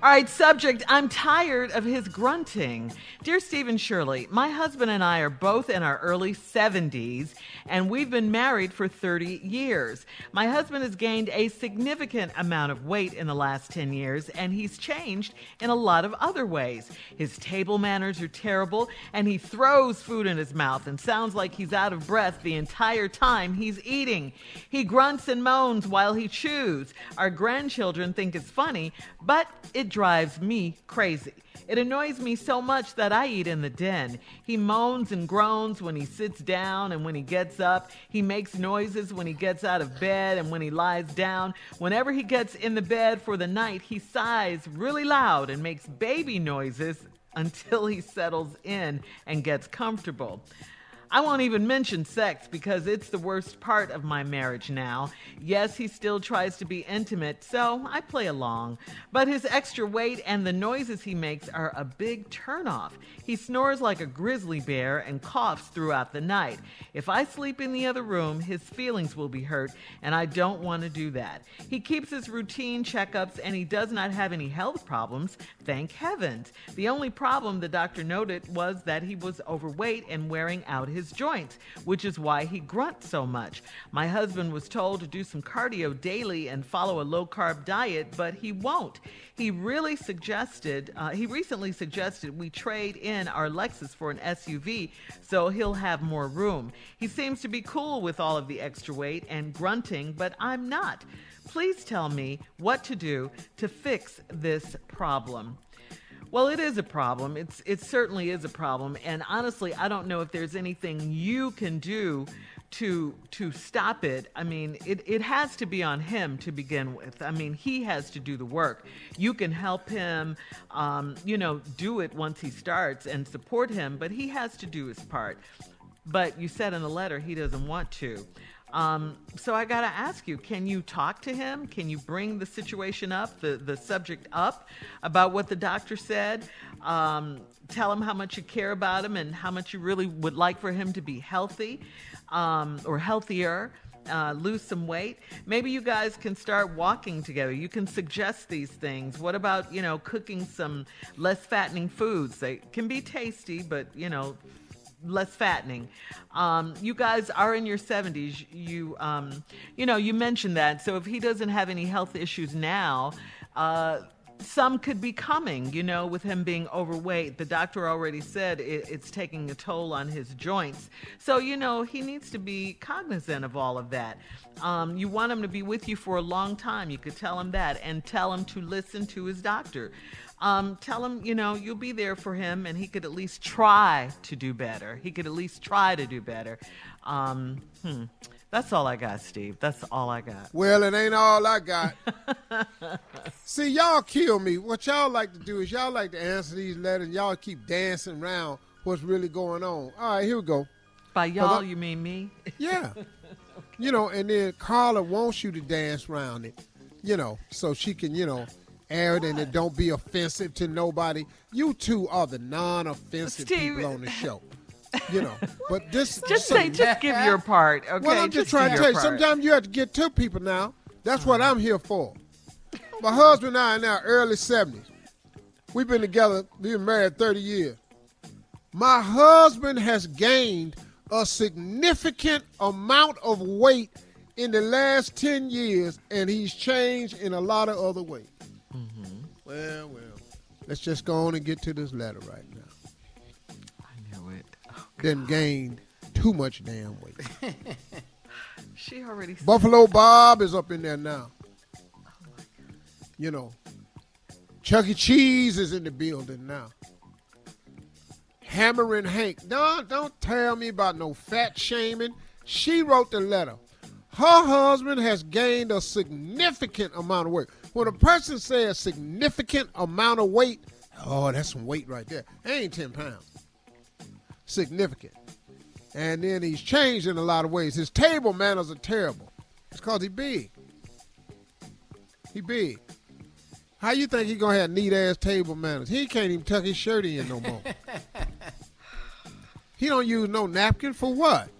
All right, subject I'm tired of his grunting. Dear Stephen Shirley, my husband and I are both in our early 70s, and we've been married for 30 years. My husband has gained a significant amount of weight in the last 10 years, and he's changed in a lot of other ways. His table manners are terrible, and he throws food in his mouth and sounds like he's out of breath the entire time he's eating. He grunts and moans while he chews. Our grandchildren think it's funny, but it drives me crazy. It annoys me so much that I eat in the den. He moans and groans when he sits down and when he gets up. He makes noises when he gets out of bed and when he lies down. Whenever he gets in the bed for the night, he sighs really loud and makes baby noises until he settles in and gets comfortable. I won't even mention sex because it's the worst part of my marriage now. Yes, he still tries to be intimate, so I play along. But his extra weight and the noises he makes are a big turnoff. He snores like a grizzly bear and coughs throughout the night. If I sleep in the other room, his feelings will be hurt, and I don't want to do that. He keeps his routine checkups and he does not have any health problems, thank heavens. The only problem the doctor noted was that he was overweight and wearing out his joints, which is why he grunts so much. My husband was told to do some cardio daily and follow a low carb diet, but he won't. He really suggested, uh, he recently suggested we trade in our Lexus for an SUV so he'll have more room. He seems to be cool with all of the extra weight and grunting, but I'm not. Please tell me what to do to fix this problem. Well, it is a problem. It's it certainly is a problem, and honestly, I don't know if there's anything you can do to to stop it. I mean, it it has to be on him to begin with. I mean, he has to do the work. You can help him, um, you know, do it once he starts and support him, but he has to do his part. But you said in the letter he doesn't want to. Um, so I got to ask you, can you talk to him? Can you bring the situation up, the, the subject up about what the doctor said? Um, tell him how much you care about him and how much you really would like for him to be healthy um, or healthier. Uh, lose some weight. Maybe you guys can start walking together. You can suggest these things. What about, you know, cooking some less fattening foods? They can be tasty, but, you know, less fattening. Um, you guys are in your 70s. You, um, you know, you mentioned that. So if he doesn't have any health issues now, uh, some could be coming, you know, with him being overweight. The doctor already said it, it's taking a toll on his joints. So, you know, he needs to be cognizant of all of that. Um, you want him to be with you for a long time. You could tell him that and tell him to listen to his doctor. Um, tell him, you know, you'll be there for him and he could at least try to do better. He could at least try to do better. Um, hmm. That's all I got, Steve. That's all I got. Well, it ain't all I got. See, y'all kill me. What y'all like to do is y'all like to answer these letters. Y'all keep dancing around what's really going on. All right, here we go. By y'all, you mean me? Yeah. You know, and then Carla wants you to dance around it, you know, so she can, you know, air it and it don't be offensive to nobody. You two are the non-offensive people on the show. You know, but this Just so- say, just give your part, okay? well, I'm just, give trying to tell you. Sometimes you have to get two people now. That's what I'm here for. My husband and I in our early 70s. We've been together, we've been married 30 years. My husband has gained a significant amount of weight in the last 10 years, and he's changed in a lot of other ways. Mm-hmm. Well, well. Let's just go on and get to this letter right now. I knew Oh, Then gained too much damn weight. she already said Buffalo Bob is up in there now. You know, Chuck E. Cheese is in the building now. Hammering Hank. No, don't tell me about no fat shaming. She wrote the letter. Her husband has gained a significant amount of weight. When a person says significant amount of weight, oh, that's some weight right there. That ain't 10 pounds. Significant. And then he's changed in a lot of ways. His table manners are terrible. It's because he big. He big. How you think he gonna have neat ass table manners? He can't even tuck his shirt in no more. he don't use no napkin for what?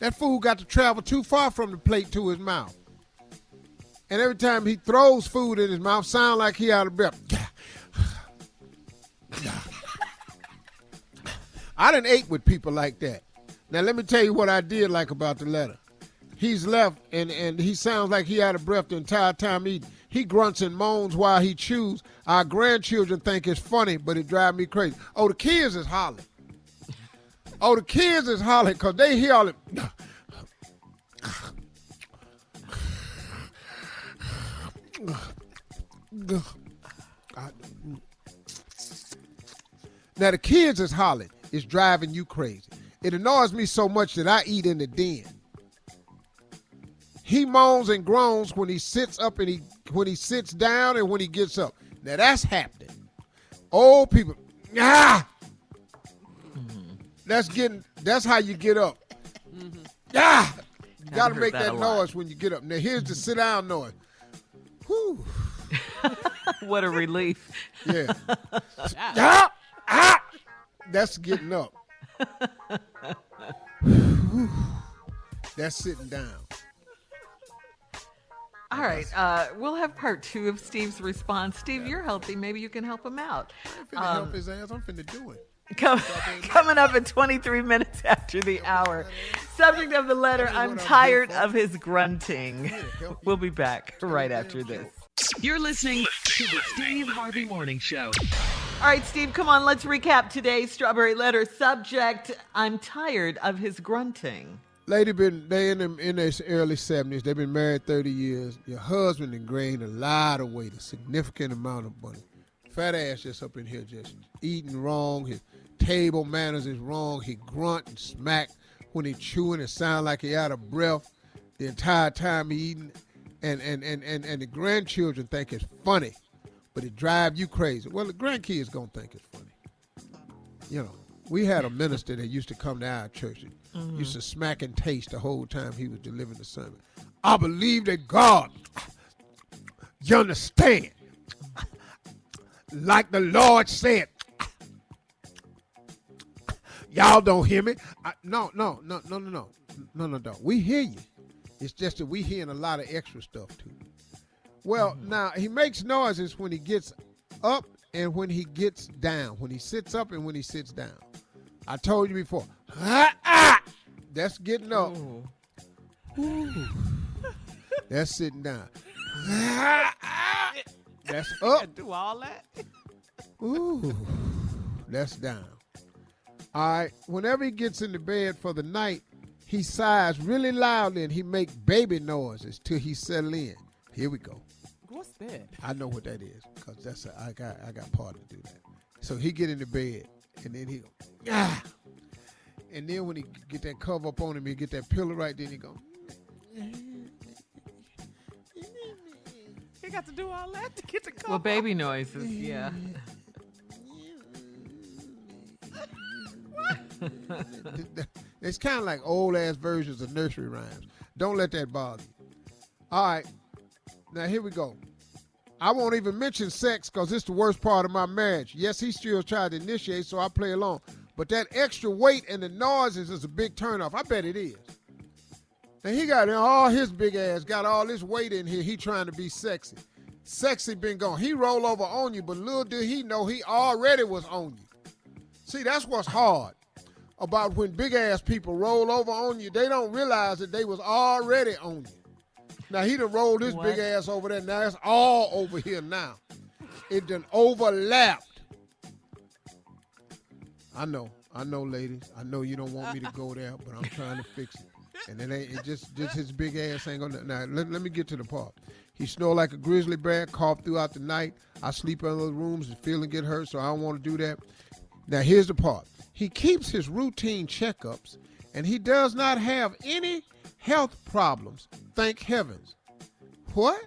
That fool got to travel too far from the plate to his mouth. And every time he throws food in his mouth, sound like he out of breath. I didn't ate with people like that. Now let me tell you what I did like about the letter. He's left and, and he sounds like he out of breath the entire time eating. He grunts and moans while he chews. Our grandchildren think it's funny, but it drives me crazy. Oh, the kids is hollering. Oh, the kids is hollering because they hear all it. Now the kids is hollering. It's driving you crazy. It annoys me so much that I eat in the den. He moans and groans when he sits up and he when he sits down and when he gets up. Now that's happening. Old people, ah, that's getting. That's how you get up. Ah, you got to make that that, noise when you get up. Now here's the sit down noise. Whew. what a relief. Yeah. ah, ah, that's getting up. that's sitting down. All right, uh, we'll have part two of Steve's response. Steve, you're healthy. Maybe you can help him out. I'm finna help his ass. I'm finna do it. Com- coming up at 23 minutes after the hour. Subject of the letter I'm tired of his grunting. We'll be back right after this. You're listening to the Steve Harvey Morning Show. All right, Steve, come on. Let's recap today's strawberry letter. Subject I'm tired of his grunting. Lady been they in them in their early seventies. They've been married thirty years. Your husband and gained a lot of weight, a significant amount of money. Fat ass just up in here just eating wrong. His table manners is wrong. He grunt and smack when he chewing. It sound like he out of breath the entire time he eating. And and, and, and and the grandchildren think it's funny, but it drive you crazy. Well, the grandkids gonna think it's funny. You know, We had a minister that used to come to our church and mm-hmm. used to smack and taste the whole time he was delivering the sermon. I believe that God, you understand, like the Lord said. Y'all don't hear me? I, no, no, no, no, no, no, no, no, no. We hear you. It's just that we hearing a lot of extra stuff too. Well, now he makes noises when he gets up and when he gets down. When he sits up and when he sits down. I told you before. Ah, ah. That's getting up. That's sitting down. Ah, ah. That's up. Do all that? Ooh, that's down. All right. Whenever he gets into bed for the night, he sighs really loudly and he make baby noises till he settle in. Here we go. What's that? I know what that is because that's a, I got I got part to do that. So he get into bed and then he go ah, and then when he get that cover up on him, he get that pillow right. Then he go. He got to do all that to get the cover. Well, baby noises, yeah. it's kind of like old ass versions of nursery rhymes. Don't let that bother you. All right, now here we go. I won't even mention sex because it's the worst part of my marriage. Yes, he still tried to initiate, so I play along. But that extra weight and the noises is a big turnoff. I bet it is. And he got all his big ass, got all this weight in here. He trying to be sexy. Sexy been gone. He roll over on you, but little did he know he already was on you. See, that's what's hard about when big ass people roll over on you. They don't realize that they was already on you. Now he done rolled his What? big ass over there. Now it's all over here now. It done overlapped. I know, I know, ladies. I know you don't want me to go there, but I'm trying to fix it. And it ain't it just just his big ass ain't gonna. Now let, let me get to the part. He snore like a grizzly bear, cough throughout the night. I sleep in other rooms and feeling get hurt, so I don't want to do that. Now here's the part. He keeps his routine checkups, and he does not have any health problems. Thank heavens. What?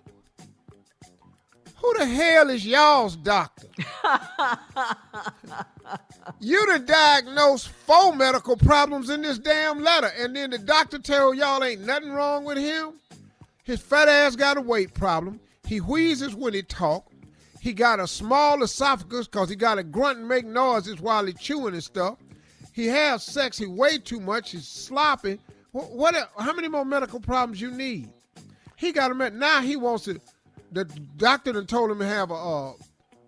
Who the hell is y'all's doctor? you diagnosed four medical problems in this damn letter, and then the doctor tell y'all ain't nothing wrong with him? His fat ass got a weight problem. He wheezes when he talk. He got a small esophagus because he got to grunt and make noises while he chewing and stuff. He has sex. He way too much. He's sloppy. What? what how many more medical problems you need? He got him at now. He wants to. The doctor done told him to have a a,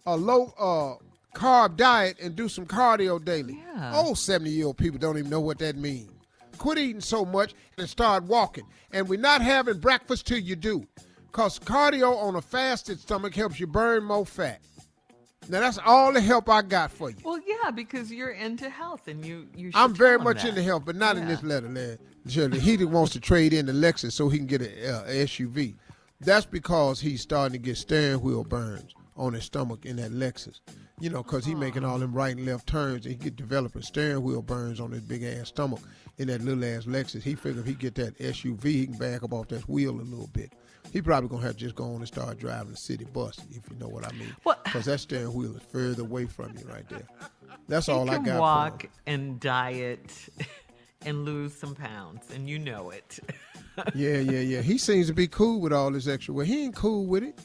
a low uh, carb diet and do some cardio daily. Yeah. Old seventy year old people don't even know what that means. Quit eating so much and start walking. And we're not having breakfast till you do, cause cardio on a fasted stomach helps you burn more fat. Now that's all the help I got for you. Well, yeah, because you're into health and you you. I'm very much that. into health, but not in this letter, lad. He wants to trade in the Lexus so he can get a, uh, SUV. That's because he's starting to get steering wheel burns on his stomach in that Lexus. You know, because he making all them right and left turns, and he get developing steering wheel burns on his big ass stomach in that little ass Lexus. He figure if he get that SUV, he can back up off that wheel a little bit. He probably gonna have to just go on and start driving a city bus, if you know what I mean. Because that steering wheel is further away from you right there. That's He all I got. walk and diet and lose some pounds, and you know it. Yeah, yeah, yeah. He seems to be cool with all this extra weight. He ain't cool with it.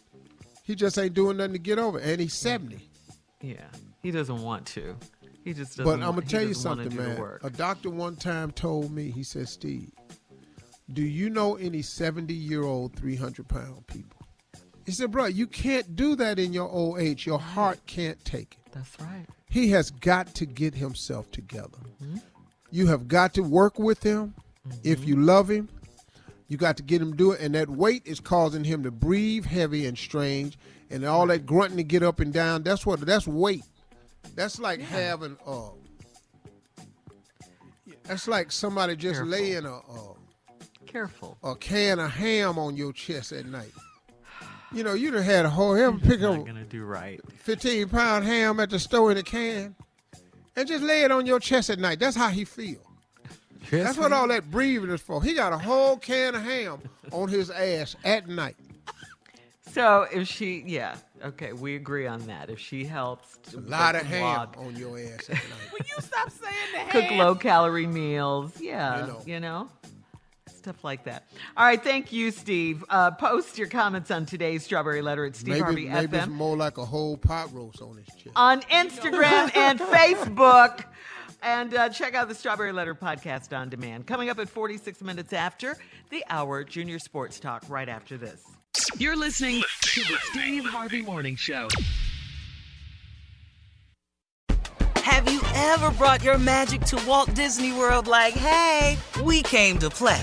He just ain't doing nothing to get over. And he's 70. yeah, he doesn't want to. He just doesn't. But I'm gonna tell you something, man. A doctor one time told me, he said, Steve, do you know any 70 year old, 300 pound people? He said, bro, you can't do that in your old age. Your heart can't take it. That's right. He has got to get himself together. Mm-hmm. You have got to work with him. If you love him, you got to get him to do it. And that weight is causing him to breathe heavy and strange, and all that grunting to get up and down. That's what. That's weight. That's like having uh. That's like somebody just Careful. laying a, a Careful. a can of ham on your chest at night. You know, you done had a whole ever pick up gonna do right. 15 pound ham at the store in a can and just lay it on your chest at night. That's how he feel. That's what all that breathing is for. He got a whole can of ham on his ass at night. So if she, yeah, okay, we agree on that. If she helps, to A lot of walk, ham on your ass at night. Will you stop saying that? Cook low calorie meals. Yeah, You know. you know, stuff like that. All right, thank you, Steve. Uh, post your comments on today's Strawberry Letter at Steve maybe Harvey maybe it's FM more like a whole pot roast on his chest. on Instagram and Facebook. And uh, check out the Strawberry Letter podcast on demand. Coming up at 46 minutes after the hour, Junior Sports Talk, right after this. You're listening to the Steve Harvey Morning Show. Have you ever brought your magic to Walt Disney World like, hey, we came to play?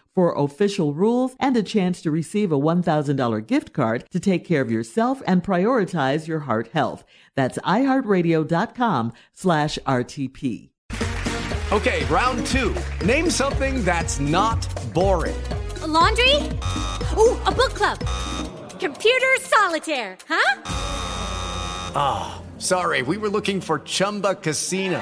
for official rules and a chance to receive a $1,000 gift card to take care of yourself and prioritize your heart health. That's iHeartRadio.com slash RTP. Okay, round two. Name something that's not boring. A laundry? Ooh, a book club. Computer solitaire, huh? Ah, sorry, we were looking for Chumba Casino.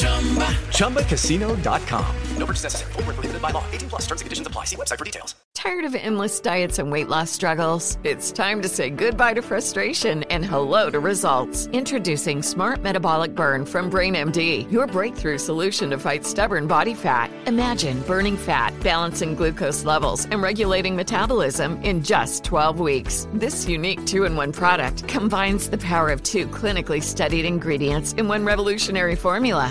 ChumbaCasino.com. No purchase necessary. Void where prohibited by law. 18 plus terms and conditions apply. See website for details. Tired of endless diets and weight loss struggles? It's time to say goodbye to frustration and hello to results. Introducing Smart Metabolic Burn from BrainMD, your breakthrough solution to fight stubborn body fat. Imagine burning fat, balancing glucose levels, and regulating metabolism in just 12 weeks. This unique two in one product combines the power of two clinically studied ingredients in one revolutionary formula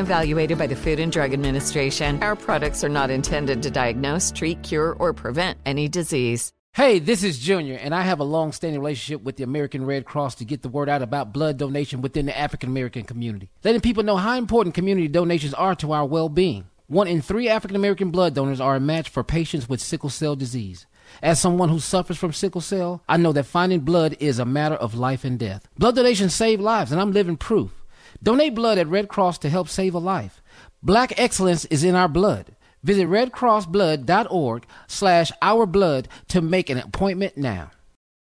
evaluated by the Food and Drug Administration. Our products are not intended to diagnose, treat, cure, or prevent any disease. Hey, this is Junior, and I have a long standing relationship with the American Red Cross to get the word out about blood donation within the African American community, letting people know how important community donations are to our well being. One in three African American blood donors are a match for patients with sickle cell disease. As someone who suffers from sickle cell, I know that finding blood is a matter of life and death. Blood donations save lives, and I'm living proof. Donate blood at Red Cross to help save a life. Black excellence is in our blood. Visit redcrossblood.org slash ourblood to make an appointment now.